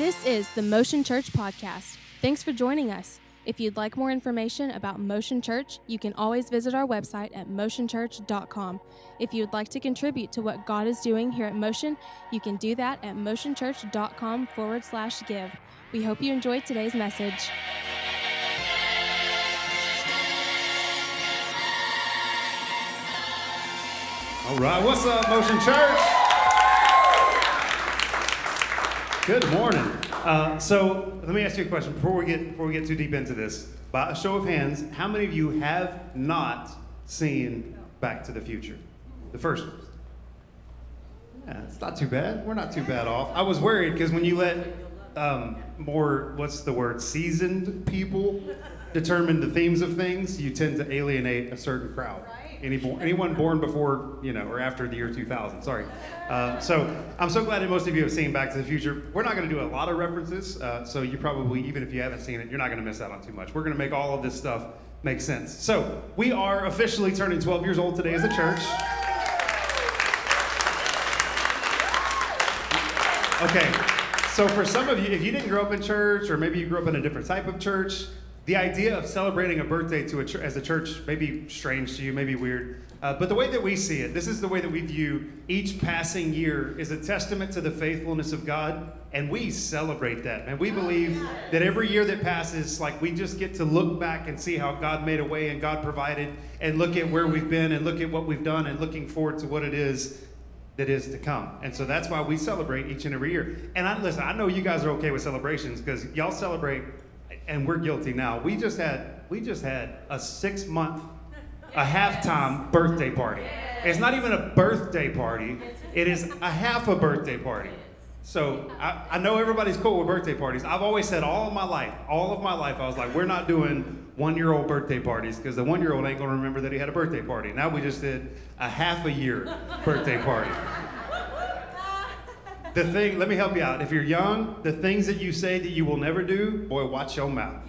This is the Motion Church Podcast. Thanks for joining us. If you'd like more information about Motion Church, you can always visit our website at motionchurch.com. If you'd like to contribute to what God is doing here at Motion, you can do that at motionchurch.com forward slash give. We hope you enjoyed today's message. All right, what's up, Motion Church? Good morning. Uh, so let me ask you a question before we get before we get too deep into this. By a show of hands, how many of you have not seen Back to the Future, the first one? Yeah, it's not too bad. We're not too bad off. I was worried because when you let um, more, what's the word, seasoned people determine the themes of things, you tend to alienate a certain crowd. Any, anyone born before, you know, or after the year 2000. Sorry. Uh, so I'm so glad that most of you have seen Back to the Future. We're not going to do a lot of references, uh, so you probably, even if you haven't seen it, you're not going to miss out on too much. We're going to make all of this stuff make sense. So we are officially turning 12 years old today as a church. Okay, so for some of you, if you didn't grow up in church, or maybe you grew up in a different type of church, the idea of celebrating a birthday to a ch- as a church may be strange to you, maybe weird. Uh, but the way that we see it, this is the way that we view each passing year is a testament to the faithfulness of God, and we celebrate that. And we believe that every year that passes, like we just get to look back and see how God made a way and God provided, and look at where we've been and look at what we've done, and looking forward to what it is that is to come. And so that's why we celebrate each and every year. And I listen, I know you guys are okay with celebrations because y'all celebrate and we're guilty now. We just had we just had a 6 month a halftime birthday party. It's not even a birthday party. It is a half a birthday party. So I, I know everybody's cool with birthday parties. I've always said all of my life, all of my life, I was like, we're not doing one year old birthday parties because the one year old ain't gonna remember that he had a birthday party. Now we just did a half a year birthday party. The thing, let me help you out. If you're young, the things that you say that you will never do, boy, watch your mouth.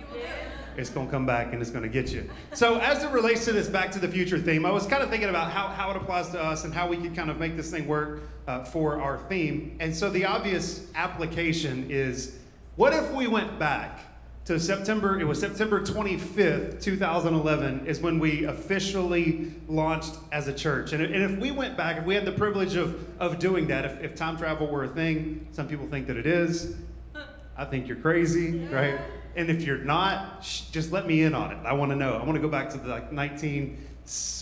It's going to come back and it's going to get you. So, as it relates to this Back to the Future theme, I was kind of thinking about how, how it applies to us and how we could kind of make this thing work uh, for our theme. And so, the obvious application is what if we went back to September, it was September 25th, 2011, is when we officially launched as a church. And, and if we went back, if we had the privilege of, of doing that, if, if time travel were a thing, some people think that it is. I think you're crazy, right? And if you're not, sh- just let me in on it. I want to know. I want to go back to the, like 19,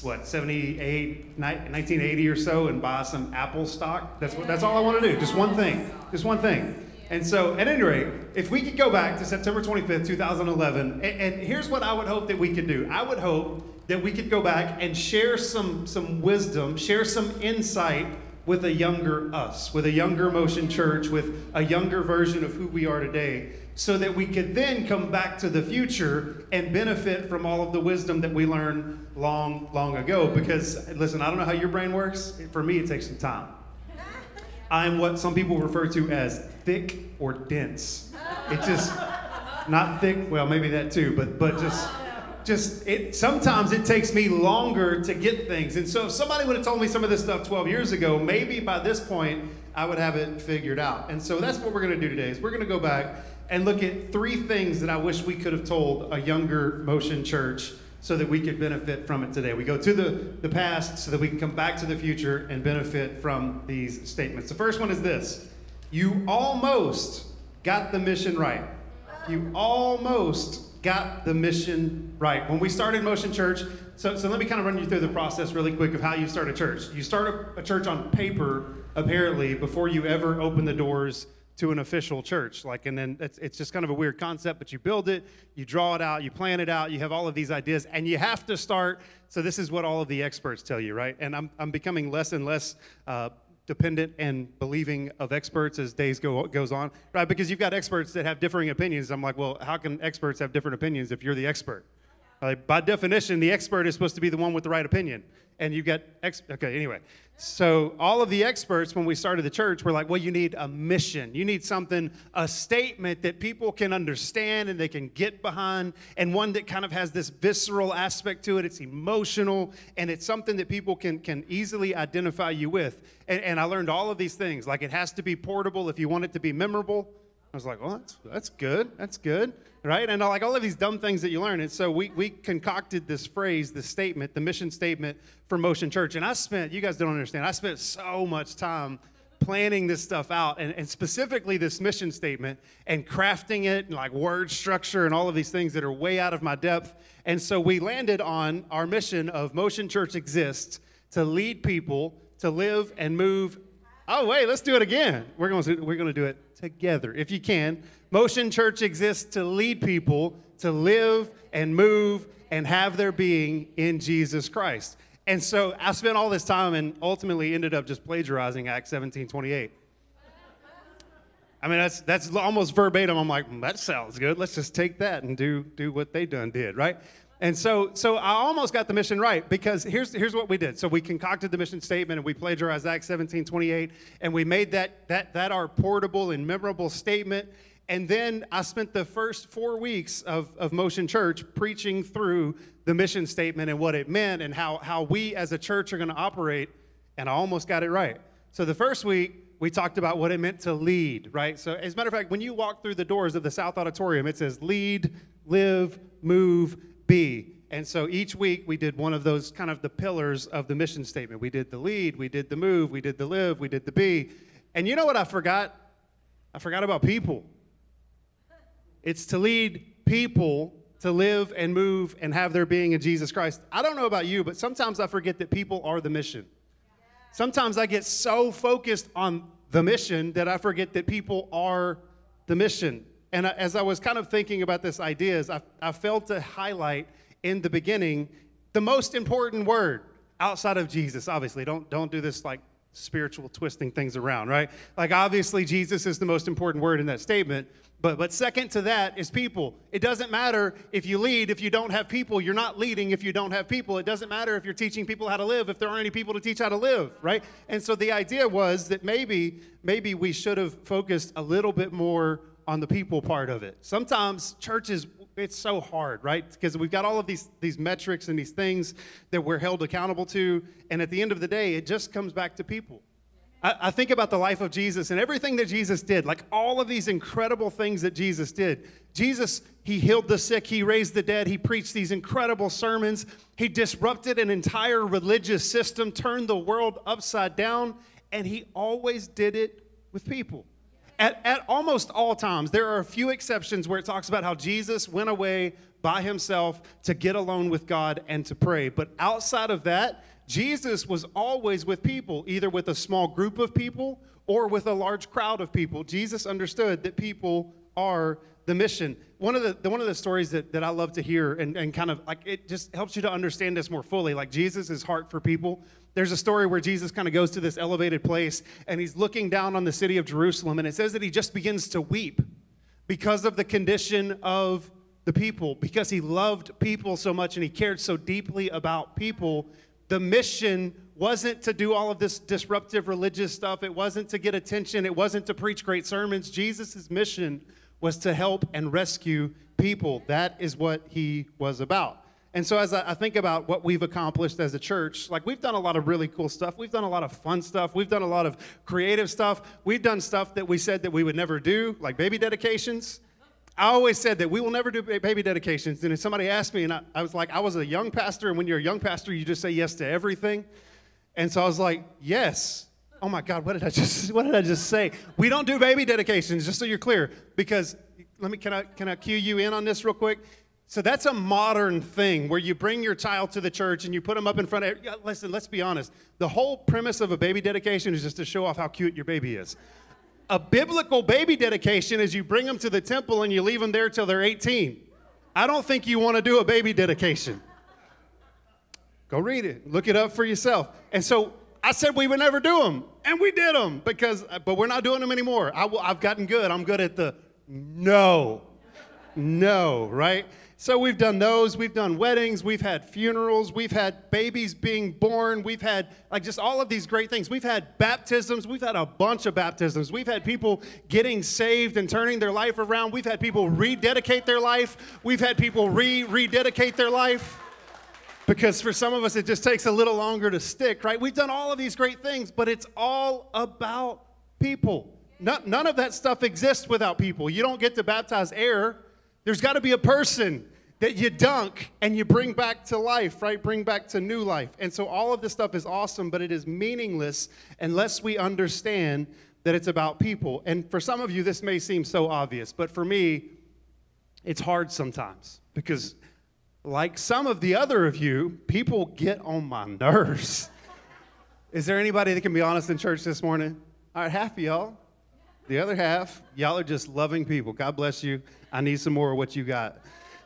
what, 78, 1980 or so and buy some Apple stock. That's what, that's all I want to do. Just one thing. Just one thing. And so, at any rate, if we could go back to September 25th, 2011, and, and, here's what I would hope that we could do. I would hope that we could go back and share some, some wisdom, share some insight with a younger us, with a younger Motion Church, with a younger version of who we are today, so that we could then come back to the future and benefit from all of the wisdom that we learned long, long ago. Because, listen, I don't know how your brain works. For me, it takes some time. I'm what some people refer to as thick or dense. It just not thick, well maybe that too, but but just just it sometimes it takes me longer to get things. And so if somebody would have told me some of this stuff 12 years ago, maybe by this point I would have it figured out. And so that's what we're going to do today. Is we're going to go back and look at three things that I wish we could have told a younger motion church so that we could benefit from it today. We go to the, the past so that we can come back to the future and benefit from these statements. The first one is this You almost got the mission right. You almost got the mission right. When we started Motion Church, so, so let me kind of run you through the process really quick of how you start a church. You start a, a church on paper, apparently, before you ever open the doors to an official church. Like, and then it's, it's just kind of a weird concept, but you build it, you draw it out, you plan it out, you have all of these ideas, and you have to start. So, this is what all of the experts tell you, right? And I'm, I'm becoming less and less. Uh, dependent and believing of experts as days go goes on, right? Because you've got experts that have differing opinions. I'm like, well, how can experts have different opinions if you're the expert? Like, by definition, the expert is supposed to be the one with the right opinion. And you get ex- okay anyway. So all of the experts when we started the church were like well you need a mission. You need something a statement that people can understand and they can get behind and one that kind of has this visceral aspect to it. It's emotional and it's something that people can can easily identify you with. And, and i learned all of these things. Like it has to be portable if you want it to be memorable. I was like, well, that's, that's good. That's good. Right? And like all of these dumb things that you learn. And so we, we concocted this phrase, this statement, the mission statement for Motion Church. And I spent, you guys don't understand, I spent so much time planning this stuff out and, and specifically this mission statement and crafting it and like word structure and all of these things that are way out of my depth. And so we landed on our mission of Motion Church exists to lead people to live and move. Oh, wait, let's do it again. We're going to, we're going to do it together if you can. Motion Church exists to lead people to live and move and have their being in Jesus Christ. And so I spent all this time and ultimately ended up just plagiarizing Acts 17 28. I mean, that's, that's almost verbatim. I'm like, mm, that sounds good. Let's just take that and do, do what they done did, right? And so, so I almost got the mission right because here's, here's what we did. So we concocted the mission statement and we plagiarized Acts 17 28, and we made that, that, that our portable and memorable statement. And then I spent the first four weeks of, of Motion Church preaching through the mission statement and what it meant and how, how we as a church are going to operate. And I almost got it right. So the first week, we talked about what it meant to lead, right? So, as a matter of fact, when you walk through the doors of the South Auditorium, it says lead, live, move, be. And so each week we did one of those kind of the pillars of the mission statement. We did the lead, we did the move, we did the live, we did the be. And you know what I forgot? I forgot about people. It's to lead people to live and move and have their being in Jesus Christ. I don't know about you, but sometimes I forget that people are the mission. Sometimes I get so focused on the mission that I forget that people are the mission. And as I was kind of thinking about this ideas, I, I felt to highlight in the beginning the most important word outside of Jesus. Obviously, don't don't do this like spiritual twisting things around, right? Like obviously Jesus is the most important word in that statement, but, but second to that is people. It doesn't matter if you lead if you don't have people. You're not leading if you don't have people. It doesn't matter if you're teaching people how to live if there aren't any people to teach how to live, right? And so the idea was that maybe maybe we should have focused a little bit more on the people part of it. Sometimes churches it's so hard, right? Because we've got all of these these metrics and these things that we're held accountable to, and at the end of the day, it just comes back to people. I, I think about the life of Jesus and everything that Jesus did, like all of these incredible things that Jesus did. Jesus, he healed the sick, he raised the dead, he preached these incredible sermons, he disrupted an entire religious system, turned the world upside down, and he always did it with people. At, at almost all times, there are a few exceptions where it talks about how Jesus went away by himself to get alone with God and to pray. But outside of that, Jesus was always with people, either with a small group of people or with a large crowd of people. Jesus understood that people are the mission. One of the, the one of the stories that, that I love to hear and, and kind of like it just helps you to understand this more fully, like Jesus' heart for people. There's a story where Jesus kind of goes to this elevated place and he's looking down on the city of Jerusalem, and it says that he just begins to weep because of the condition of the people, because he loved people so much and he cared so deeply about people the mission wasn't to do all of this disruptive religious stuff. It wasn't to get attention. It wasn't to preach great sermons. Jesus' mission was to help and rescue people. That is what he was about. And so, as I think about what we've accomplished as a church, like we've done a lot of really cool stuff. We've done a lot of fun stuff. We've done a lot of creative stuff. We've done stuff that we said that we would never do, like baby dedications. I always said that we will never do baby dedications. And if somebody asked me, and I, I, was like, I was a young pastor, and when you're a young pastor, you just say yes to everything. And so I was like, yes. Oh my God, what did I just what did I just say? We don't do baby dedications, just so you're clear. Because let me can I can I cue you in on this real quick? So that's a modern thing where you bring your child to the church and you put them up in front of. Listen, let's be honest. The whole premise of a baby dedication is just to show off how cute your baby is a biblical baby dedication is you bring them to the temple and you leave them there till they're 18. I don't think you want to do a baby dedication. Go read it, look it up for yourself. And so I said we would never do them, and we did them because, uh, but we're not doing them anymore. I, have gotten good. I'm good at the no, no, right? So we've done those, we've done weddings, we've had funerals, we've had babies being born, we've had like just all of these great things. We've had baptisms, we've had a bunch of baptisms. We've had people getting saved and turning their life around. We've had people rededicate their life. We've had people re rededicate their life. Because for some of us it just takes a little longer to stick, right? We've done all of these great things, but it's all about people. none, none of that stuff exists without people. You don't get to baptize air. There's got to be a person that you dunk and you bring back to life, right? Bring back to new life. And so all of this stuff is awesome, but it is meaningless unless we understand that it's about people. And for some of you, this may seem so obvious, but for me, it's hard sometimes because, like some of the other of you, people get on my nerves. Is there anybody that can be honest in church this morning? All right, half of y'all. The other half, y'all are just loving people. God bless you. I need some more of what you got.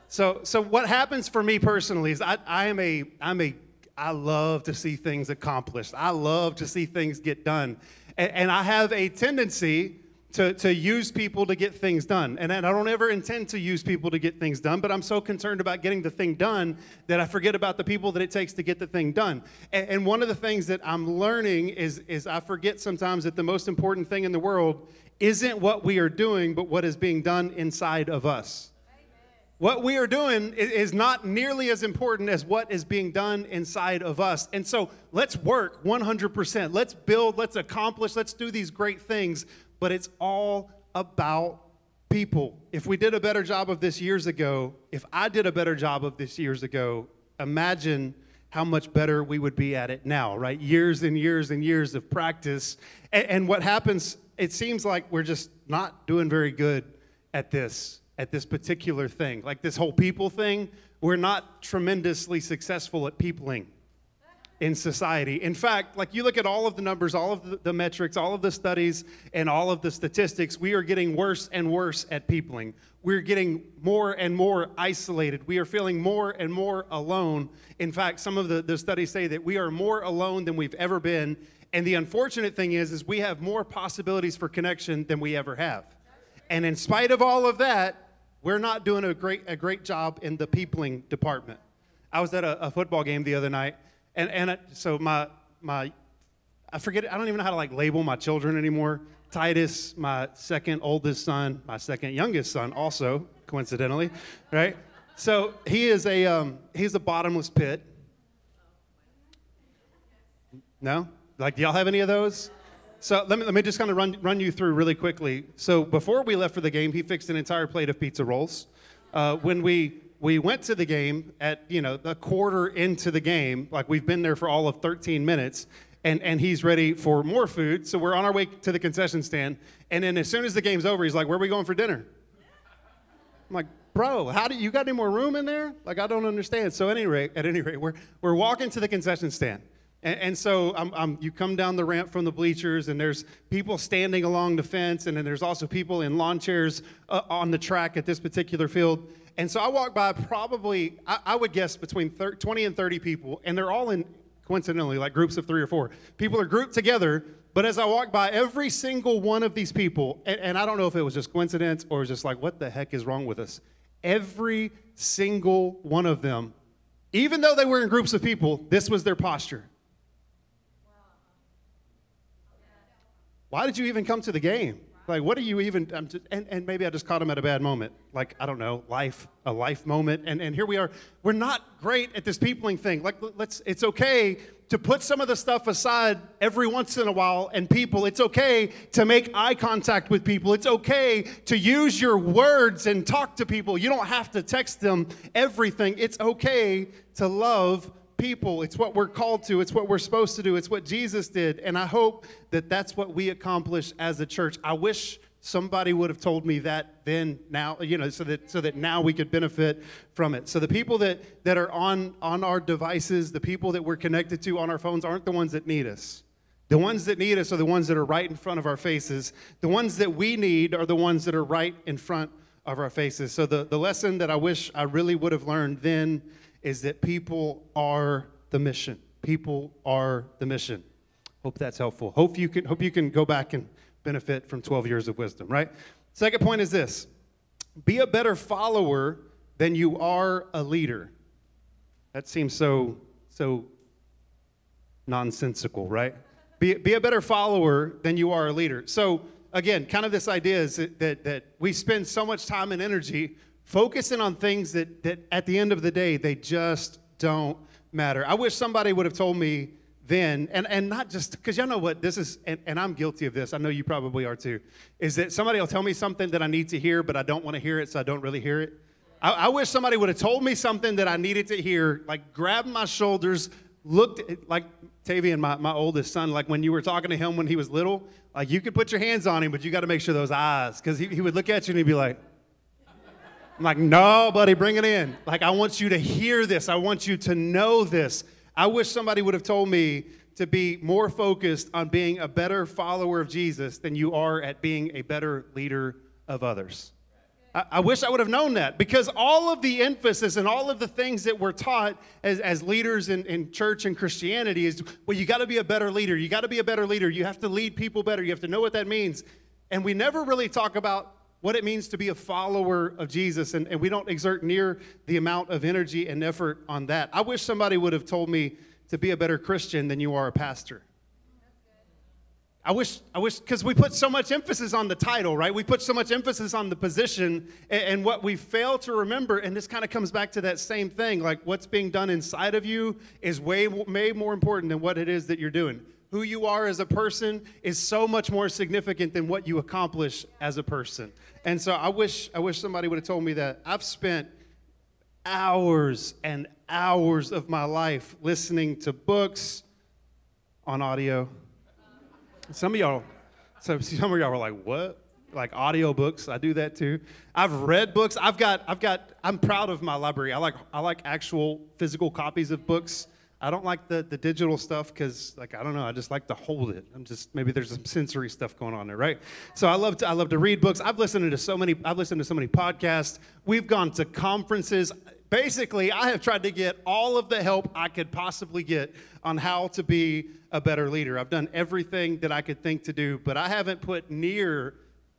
So, so what happens for me personally is I, I am a, I'm a, I love to see things accomplished. I love to see things get done. And, and I have a tendency to, to use people to get things done. And I don't ever intend to use people to get things done, but I'm so concerned about getting the thing done that I forget about the people that it takes to get the thing done. And, and one of the things that I'm learning is, is I forget sometimes that the most important thing in the world isn't what we are doing, but what is being done inside of us. What we are doing is not nearly as important as what is being done inside of us. And so let's work 100%. Let's build, let's accomplish, let's do these great things but it's all about people. If we did a better job of this years ago, if I did a better job of this years ago, imagine how much better we would be at it now, right? Years and years and years of practice. And, and, what happens, it seems like we're just not doing very good at this, at this particular thing. Like this whole people thing, we're not tremendously successful at peopling in society. In fact, like you look at all of the numbers, all of the, metrics, all of the studies, and all of the statistics, we are getting worse and worse at peopling. We're getting more and more isolated. We are feeling more and more alone. In fact, some of the, the studies say that we are more alone than we've ever been. And the unfortunate thing is, is we have more possibilities for connection than we ever have. And in spite of all of that, we're not doing a great, a great job in the peopling department. I was at a, a football game the other night, and, and so my, my, I forget, I don't even know how to like label my children anymore. Titus, my second oldest son, my second youngest son, also coincidentally, right? So he is a, um, he's a bottomless pit. No? Like, do y'all have any of those? So let me, let me just kind of run, run you through really quickly. So before we left for the game, he fixed an entire plate of pizza rolls. Uh, when we we went to the game at you know a quarter into the game like we've been there for all of 13 minutes and, and he's ready for more food. So we're on our way to the concession stand and then as soon as the game's over he's like where are we going for dinner? I'm like bro how do you got any more room in there? Like i don't understand. So at any rate at any rate we're, we're walking to the concession stand. And, and so I'm, I'm, you come down the ramp from the bleachers, and there's people standing along the fence, and then there's also people in lawn chairs uh, on the track at this particular field. And so I walk by probably, I, I would guess, between 30, 20 and 30 people, and they're all in, coincidentally, like groups of three or four. People are grouped together, but as I walk by, every single one of these people, and, and I don't know if it was just coincidence or just like, what the heck is wrong with us? Every single one of them, even though they were in groups of people, this was their posture. Why did you even come to the game? Like, what are you even? Um, just, and, and maybe I just caught him at a bad moment. Like, I don't know, life, a life moment. And, and here we are. We're not great at this peopling thing. Like, let's, it's okay to put some of the stuff aside every once in a while and people. It's okay to make eye contact with people. It's okay to use your words and talk to people. You don't have to text them everything. It's okay to love people. It's what we're called to. It's what we're supposed to do. It's what Jesus did. And I hope that that's what we accomplish as a church. I wish somebody would have told me that then now you know so that so that now we could benefit from it so the people that that are on on our devices the people that we're connected to on our phones aren't the ones that need us the ones that need us are the ones that are right in front of our faces the ones that we need are the ones that are right in front of our faces so the the lesson that i wish i really would have learned then is that people are the mission. People are the mission. Hope that's helpful. Hope you can hope you can go back and benefit from 12 years of wisdom, right? Second point is this. Be a better follower than you are a leader. That seems so so nonsensical, right? Be, be a better follower than you are a leader. So again, kind of this idea is that, that, that we spend so much time and energy focusing on things that, that at the end of the day, they just don't matter. I wish somebody would have told me then, and, and not just because y'all know what this is, and, and I'm guilty of this. I know you probably are too. Is that somebody will tell me something that I need to hear, but I don't want to hear it, so I don't really hear it. I, I wish somebody would have told me something that I needed to hear, like grabbed my shoulders, looked at, like Tavian, my, my oldest son, like when you were talking to him when he was little, like you could put your hands on him, but you got to make sure those eyes, because he, he would look at you and he'd be like, I'm like, no, buddy, bring it in. Like, I want you to hear this. I want you to know this. I wish somebody would have told me to be more focused on being a better follower of Jesus than you are at being a better leader of others. I, I wish I would have known that because all of the emphasis and all of the things that we're taught as, as leaders in, in church and Christianity is well, you got to be a better leader. You got to be a better leader. You have to lead people better. You have to know what that means. And we never really talk about what it means to be a follower of Jesus, and, and we don't exert near the amount of energy and effort on that. I wish somebody would have told me to be a better Christian than you are a pastor. I wish, I wish, because we put so much emphasis on the title, right? We put so much emphasis on the position, and, and what we fail to remember, and this kind of comes back to that same thing, like what's being done inside of you is way, way more important than what it is that you're doing. Who you are as a person is so much more significant than what you accomplish as a person. And so I wish, I wish somebody would have told me that. I've spent hours and hours of my life listening to books on audio. Some of y'all, some, some of y'all were like, what? Like audio books. I do that too. I've read books. I've got, I've got, I'm proud of my library. I like, I like actual physical copies of books. I don't like the, the digital stuff because, like, I don't know, I just like to hold it. I'm just maybe there's some sensory stuff going on there, right? So I love to I love to read books. I've listened to so many I've listened to so many podcasts. We've gone to conferences. Basically, I have tried to get all of the help I could possibly get on how to be a better leader. I've done everything that I could think to do, but I haven't put near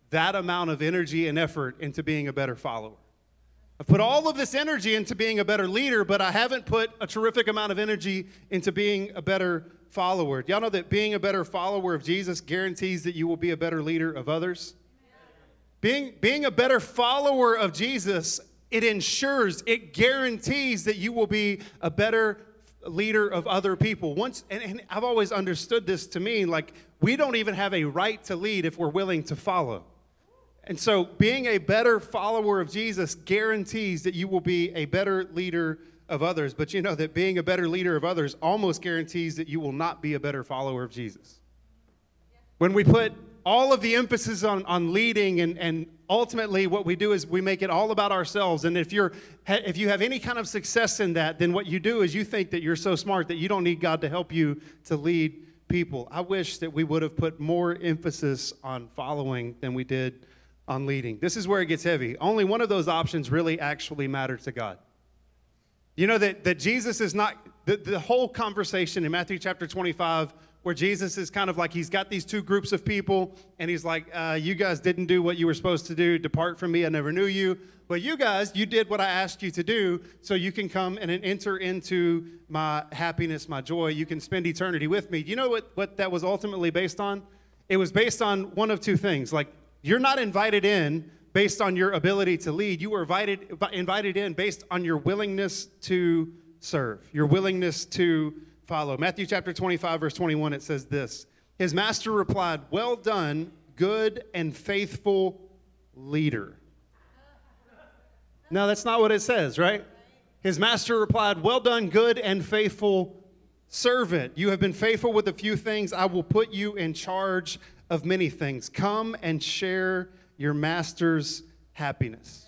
that amount of energy and effort into being a better follower. I've put all of this energy into being a better leader, but I haven't put a terrific amount of energy into being a better follower. Do y'all know that being a better follower of Jesus guarantees that you will be a better leader of others? Being, being a better follower of Jesus, it ensures, it guarantees that you will be a better leader of other people. Once, and, and I've always understood this to mean like we don't even have a right to lead if we're willing to follow. And so, being a better follower of Jesus guarantees that you will be a better leader of others. But you know that being a better leader of others almost guarantees that you will not be a better follower of Jesus. When we put all of the emphasis on, on leading and, and ultimately what we do is we make it all about ourselves and if you're if you have any kind of success in that then what you do is you think that you're so smart that you don't need god to help you to lead people i wish that we would have put more emphasis on following than we did on leading. This is where it gets heavy. Only one of those options really actually matters to God. You know that, that Jesus is not, the, the whole conversation in Matthew chapter 25, where Jesus is kind of like, he's got these two groups of people, and he's like, uh, You guys didn't do what you were supposed to do. Depart from me. I never knew you. But you guys, you did what I asked you to do, so you can come and enter into my happiness, my joy. You can spend eternity with me. You know what, what that was ultimately based on? It was based on one of two things. Like, you're not invited in based on your ability to lead. You were invited, invited in based on your willingness to serve, your willingness to follow. Matthew chapter 25, verse 21, it says this His master replied, Well done, good and faithful leader. No, that's not what it says, right? His master replied, Well done, good and faithful servant. You have been faithful with a few things. I will put you in charge of many things. Come and share your master's happiness.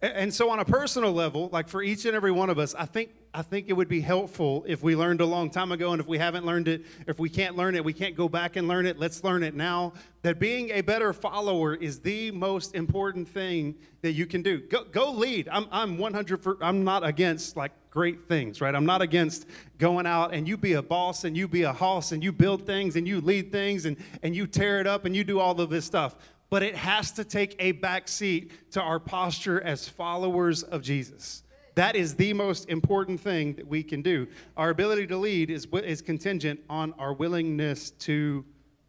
And so, on a personal level, like for each and every one of us, I think I think it would be helpful if we learned a long time ago, and if we haven't learned it, if we can't learn it, we can't go back and learn it. Let's learn it now. That being a better follower is the most important thing that you can do. Go, go lead. I'm I'm 100. For, I'm not against like great things, right? I'm not against going out and you be a boss and you be a hoss and you build things and you lead things and and you tear it up and you do all of this stuff but it has to take a back seat to our posture as followers of Jesus. That is the most important thing that we can do. Our ability to lead is, is contingent on our willingness to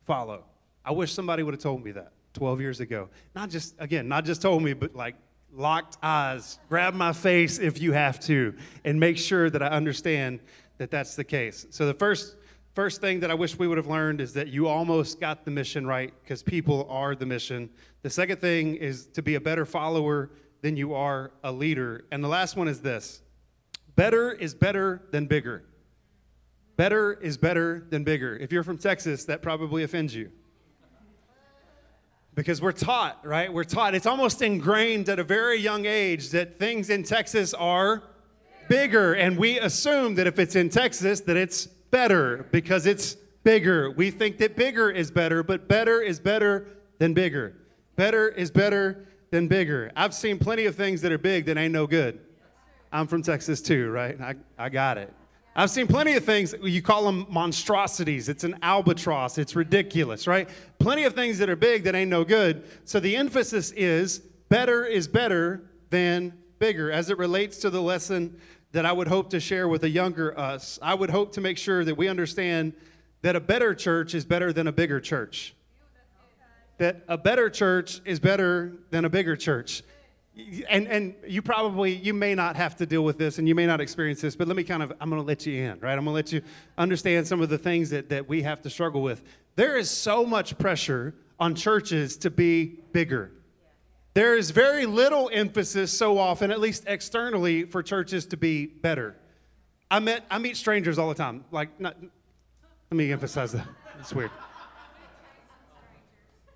follow. I wish somebody would have told me that 12 years ago. Not just, again, not just told me, but like locked eyes, grab my face if you have to, and make sure that I understand that that's the case. So the first first thing that I wish we would have learned is that you almost got the mission right because people are the mission. The second thing is to be a better follower than you are a leader. And the last one is this better is better than bigger. Better is better than bigger. If you're from Texas, that probably offends you. Because we're taught, right? We're taught. It's almost ingrained at a very young age that things in Texas are bigger. And we assume that if it's in Texas, that it's better because it's bigger. We think that bigger is better, but better is better than bigger. Better is better than bigger. I've seen plenty of things that are big that ain't no good. I'm from Texas too, right? I, I got it. I've seen plenty of things, you call them monstrosities. It's an albatross. It's ridiculous, right? Plenty of things that are big that ain't no good. So the emphasis is better is better than bigger as it relates to the lesson that I would hope to share with a younger us. I would hope to make sure that we understand that a better church is better than a bigger church. That a better church is better than a bigger church. And, and you probably, you may not have to deal with this and you may not experience this, but let me kind of, I'm going to let you in, right? I'm going to let you understand some of the things that, that we have to struggle with. There is so much pressure on churches to be bigger there is very little emphasis so often, at least externally, for churches to be better. I met I meet strangers all the time. Like, not, let me emphasize that. It's weird.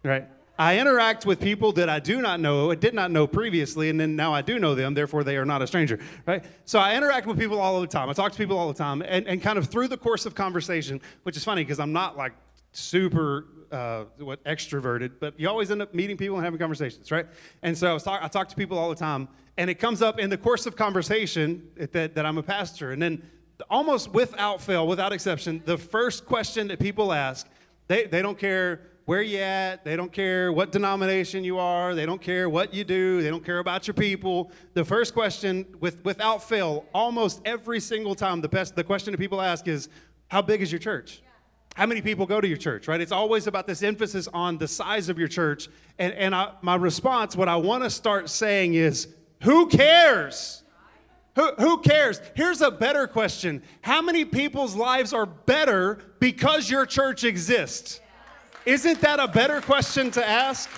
Right? I interact with people that I do not know, I did not know previously, and then now I do know them, therefore they are not a stranger, right? So I interact with people all the time. I talk to people all the time, and, and kind of through the course of conversation, which is funny because I'm not like super uh, what extroverted, but you always end up meeting people and having conversations, right? And so I, talk, I talk to people all the time, and it comes up in the course of conversation that, that I'm a pastor. And then almost without fail, without exception, the first question that people ask, they, they don't care where you at, they don't care what denomination you are, they don't care what you do, they don't care about your people. The first question, with, without fail, almost every single time, the, best, the question that people ask is, how big is your church? How many people go to your church, right? It's always about this emphasis on the size of your church. And, and I, my response, what I want to start saying is, who cares? Who, who cares? Here's a better question How many people's lives are better because your church exists? Isn't that a better question to ask?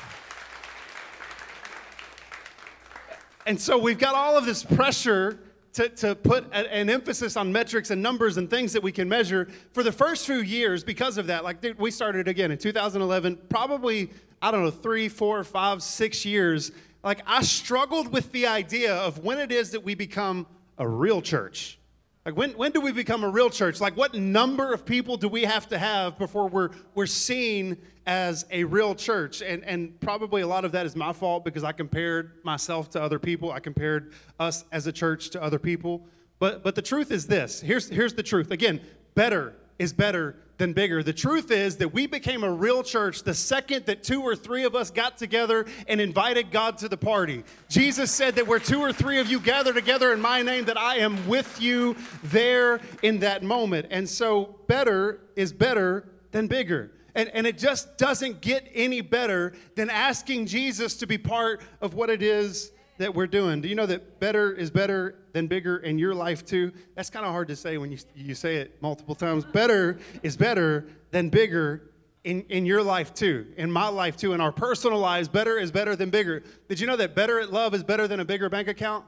And so we've got all of this pressure to, to put a, an emphasis on metrics and numbers and things that we can measure for the first few years because of that. Like, we started again in 2011, probably, I don't know, three, four, five, six years. Like, I struggled with the idea of when it is that we become a real church. Like when, when do we become a real church? Like what number of people do we have to have before we're, we're seen as a real church? And, and probably a lot of that is my fault because I compared myself to other people. I compared us as a church to other people. But, but the truth is this here's, here's the truth. Again, better is better than bigger. The truth is that we became a real church the second that two or three of us got together and invited God to the party. Jesus said that where two or three of you gather together in my name, that I am with you there in that moment. And so, better is better than bigger. And, and it just doesn't get any better than asking Jesus to be part of what it is that we're doing. Do you know that better is better than bigger in your life too? That's kind of hard to say when you, you say it multiple times. Better is better than bigger in, in your life too, in my life too, in our personal lives. Better is better than bigger. Did you know that better at love is better than a bigger bank account?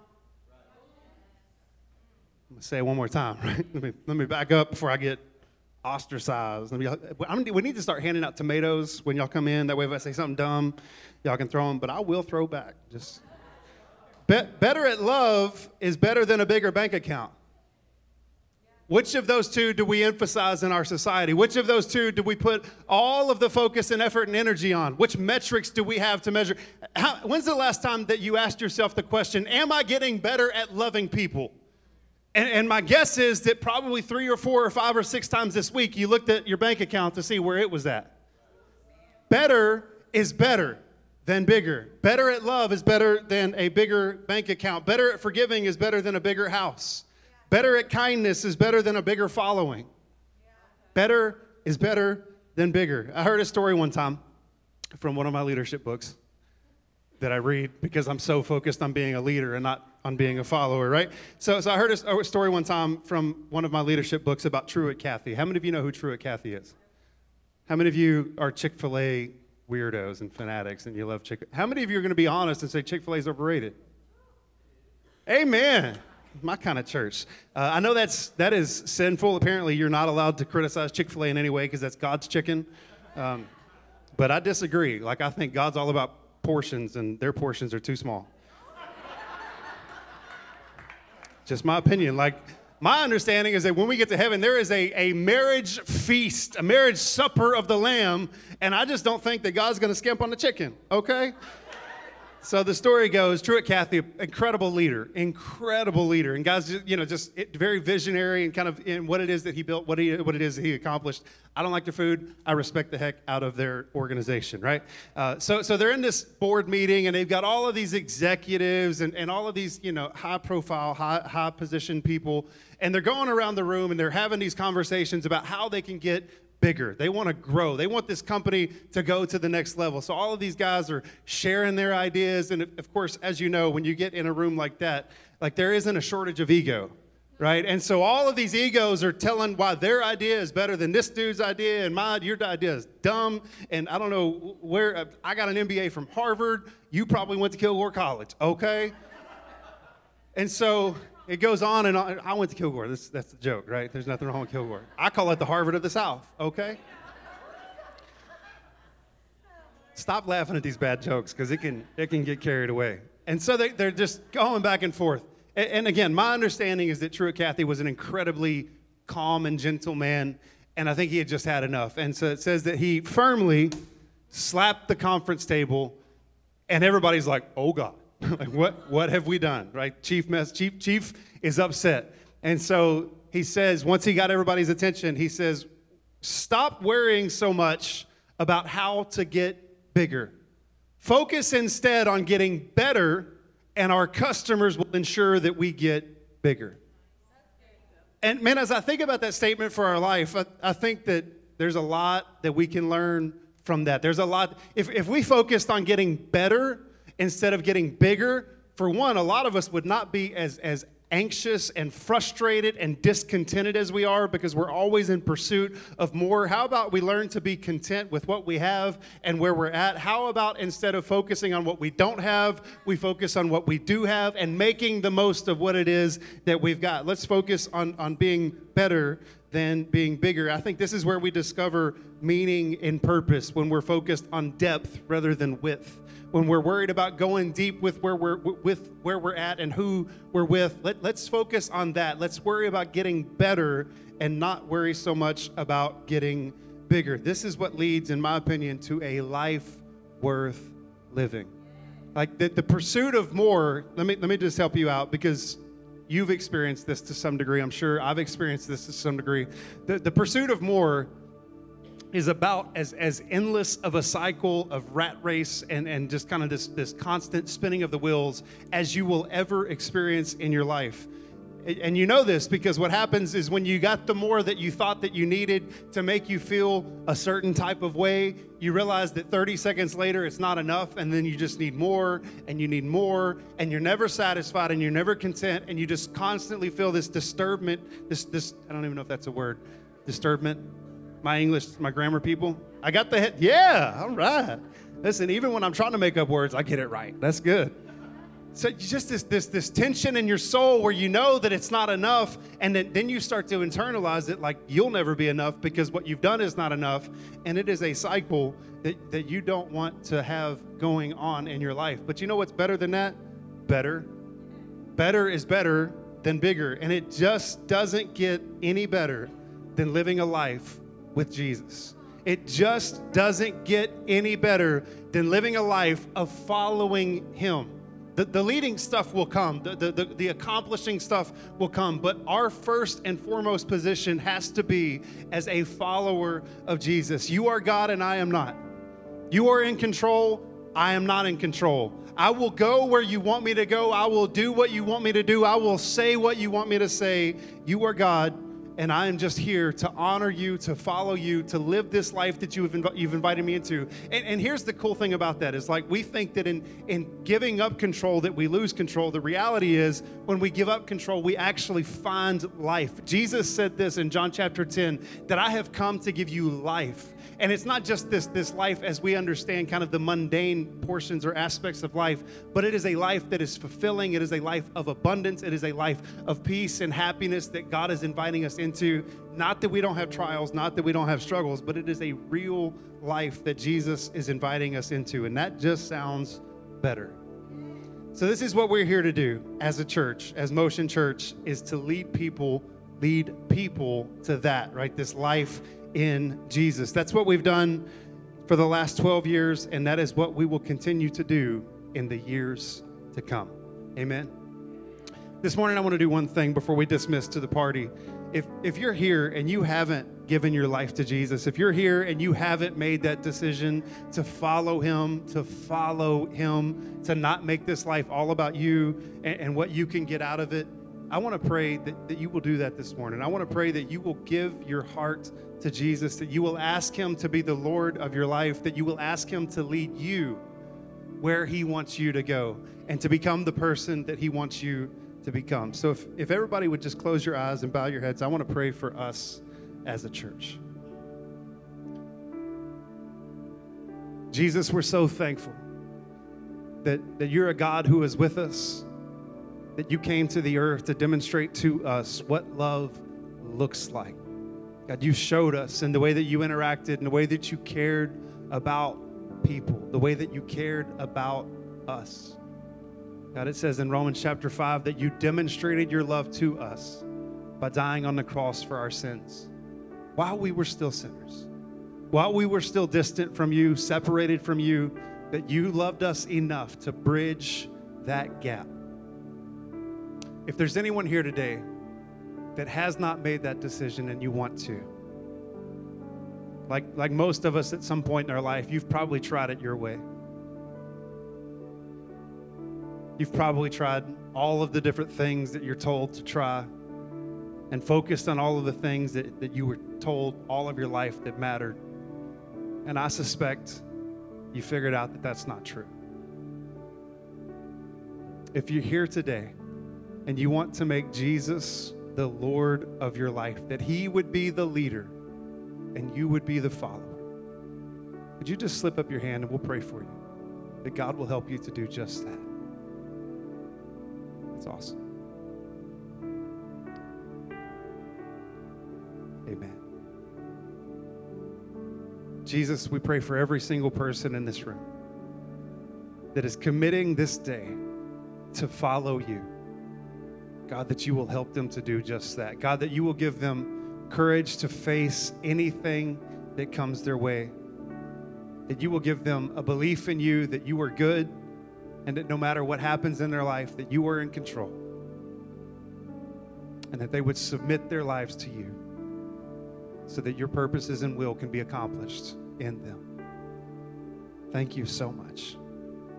I'm gonna say it one more time, right? Let me, let me back up before I get ostracized. Me, we need to start handing out tomatoes when y'all come in. That way, if I say something dumb, y'all can throw them. But I will throw back. Just be- better at love is better than a bigger bank account. Which of those two do we emphasize in our society? Which of those two do we put all of the focus and effort and energy on? Which metrics do we have to measure? How, when's the last time that you asked yourself the question, Am I getting better at loving people? And, and my guess is that probably three or four or five or six times this week you looked at your bank account to see where it was at. Better is better than bigger. Better at love is better than a bigger bank account. Better at forgiving is better than a bigger house. Better at kindness is better than a bigger following. Better is better than bigger. I heard a story one time from one of my leadership books that I read because I'm so focused on being a leader and not on being a follower, right? So, so I heard a, a story one time from one of my leadership books about Truett Cathy. How many of you know who Truett Cathy is? How many of you are Chick fil A weirdos and fanatics and you love Chick How many of you are going to be honest and say Chick fil A is overrated? Amen. My kind of church. Uh, I know that's that is sinful. Apparently, you're not allowed to criticize Chick Fil A in any way because that's God's chicken. Um, but I disagree. Like I think God's all about portions, and their portions are too small. Just my opinion. Like my understanding is that when we get to heaven, there is a, a marriage feast, a marriage supper of the Lamb, and I just don't think that God's to skimp on the chicken. Okay. So the story goes, Truett Cathy, incredible leader, incredible leader, and guys, you know, just very visionary and kind of in what it is that he built, what he, what it is that he accomplished. I don't like their food. I respect the heck out of their organization, right? Uh, so, so they're in this board meeting, and they've got all of these executives and, and all of these, you know, high profile, high, high position people, and they're going around the room and they're having these conversations about how they can get bigger. They want to grow. They want this company to go to the next level. So all of these guys are sharing their ideas. And of course, as you know, when you get in a room like that, like there isn't a shortage of ego, right? And so all of these egos are telling why their idea is better than this dude's idea, and my your idea is dumb. And I don't know where uh, I got an MBA from Harvard. You probably went to Kilgore College, okay? And so it goes on and on. I went to Kilgore. This, that's the joke, right? There's nothing wrong with Kilgore. I call it the Harvard of the South, okay? Stop laughing at these bad jokes because it can, it can get carried away. And so they, they're just going back and forth. And, and again, my understanding is that Truett Cathy was an incredibly calm and gentle man, and I think he had just had enough. And so it says that he firmly slapped the conference table, and everybody's like, oh God. like what what have we done right? Chief mess chief chief is upset. And so he says once he got everybody's attention he says stop worrying so much about how to get bigger. Focus instead on getting better and our customers will ensure that we get bigger. And man as i think about that statement for our life i, I think that there's a lot that we can learn from that. There's a lot if, if we focused on getting better instead of getting bigger, for one, a lot of us would not be as, as anxious and frustrated and discontented as we are because we're always in pursuit of more. How about we learn to be content with what we have and where we're at? How about instead of focusing on what we don't have, we focus on what we do have and making the most of what it is that we've got? Let's focus on, on being better than being bigger. I think this is where we discover meaning and purpose when we're focused on depth rather than width. When we're worried about going deep with where we're with where we're at and who we're with let, let's focus on that. Let's worry about getting better and not worry so much about getting bigger. This is what leads in my opinion to a life worth living. Like the, the pursuit of more let me let me just help you out because you've experienced this to some degree i'm sure i've experienced this to some degree the, the pursuit of more is about as, as endless of a cycle of rat race and, and just kind of this, this constant spinning of the wheels as you will ever experience in your life. And you know this because what happens is when you got the more that you thought that you needed to make you feel a certain type of way, you realize that 30 seconds later it's not enough, and then you just need more and you need more, and you're never satisfied and you're never content, and you just constantly feel this disturbance, this, this, I don't even know if that's a word, disturbance, my English, my grammar people. I got the head. Yeah, all right. Listen, even when I'm trying to make up words, I get it right. That's good. So just this this this tension in your soul where you know that it's not enough, and then, then you start to internalize it like you'll never be enough because what you've done is not enough, and it is a cycle that, that you don't want to have going on in your life. But you know what's better than that? Better. Better is better than bigger, and it just doesn't get any better than living a life with Jesus. It just doesn't get any better than living a life of following Him. The, the leading stuff will come, the, the, the, the accomplishing stuff will come, but our first and foremost position has to be as a follower of Jesus. You are God and I am not. You are in control, I am not in control. I will go where you want me to go. I will do what you want me to do. I will say what you want me to say. You are God and I am just here to honor you, to follow you, to live this life that you've, inv- you've invited me into. And, and here's the cool thing about that is like we think that in, in giving up control that we lose control. The reality is when we give up control, we actually find life. Jesus said this in John chapter 10 that I have come to give you life and it's not just this, this life as we understand kind of the mundane portions or aspects of life, but it is a life that is fulfilling. It is a life of abundance. It is a life of peace and happiness that God is inviting us into. Not that we don't have trials, not that we don't have struggles, but it is a real life that Jesus is inviting us into. And that just sounds better. So this is what we're here to do as a church, as Motion Church, is to lead people, lead people to that, right? This life in Jesus. That's what we've done for the last 12 years, and that is what we will continue to do in the years to come. Amen. This morning, I want to do one thing before we dismiss to the party. If, if you're here and you haven't given your life to Jesus, if you're here and you haven't made that decision to follow Him, to follow Him, to not make this life all about you and, and what you can get out of it, I want to pray that, that you will do that this morning. I want to pray that you will give your heart to Jesus, that you will ask Him to be the Lord of your life, that you will ask Him to lead you where He wants you to go and to become the person that He wants you to become. So, if, if everybody would just close your eyes and bow your heads, I want to pray for us as a church. Jesus, we're so thankful that, that you're a God who is with us that you came to the earth to demonstrate to us what love looks like. God, you showed us in the way that you interacted, in the way that you cared about people, the way that you cared about us. God, it says in Romans chapter 5 that you demonstrated your love to us by dying on the cross for our sins while we were still sinners, while we were still distant from you, separated from you, that you loved us enough to bridge that gap if there's anyone here today that has not made that decision and you want to, like, like most of us at some point in our life, you've probably tried it your way. You've probably tried all of the different things that you're told to try and focused on all of the things that, that you were told all of your life that mattered. And I suspect you figured out that that's not true. If you're here today and you want to make Jesus the Lord of your life, that He would be the leader and you would be the follower, would you just slip up your hand and we'll pray for you that God will help you to do just that? That's awesome. Amen. Jesus, we pray for every single person in this room that is committing this day to follow you. God, that you will help them to do just that. God, that you will give them courage to face anything that comes their way. That you will give them a belief in you that you are good and that no matter what happens in their life, that you are in control. And that they would submit their lives to you so that your purposes and will can be accomplished in them. Thank you so much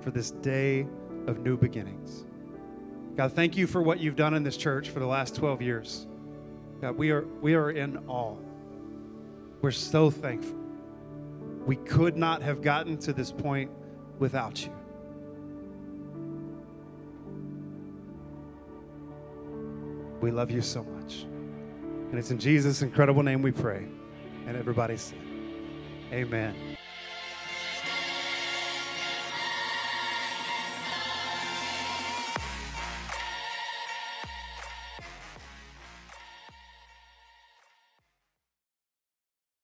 for this day of new beginnings. God, thank you for what you've done in this church for the last 12 years. God, we are, we are in awe. We're so thankful. We could not have gotten to this point without you. We love you so much. And it's in Jesus' incredible name we pray. And everybody said, Amen.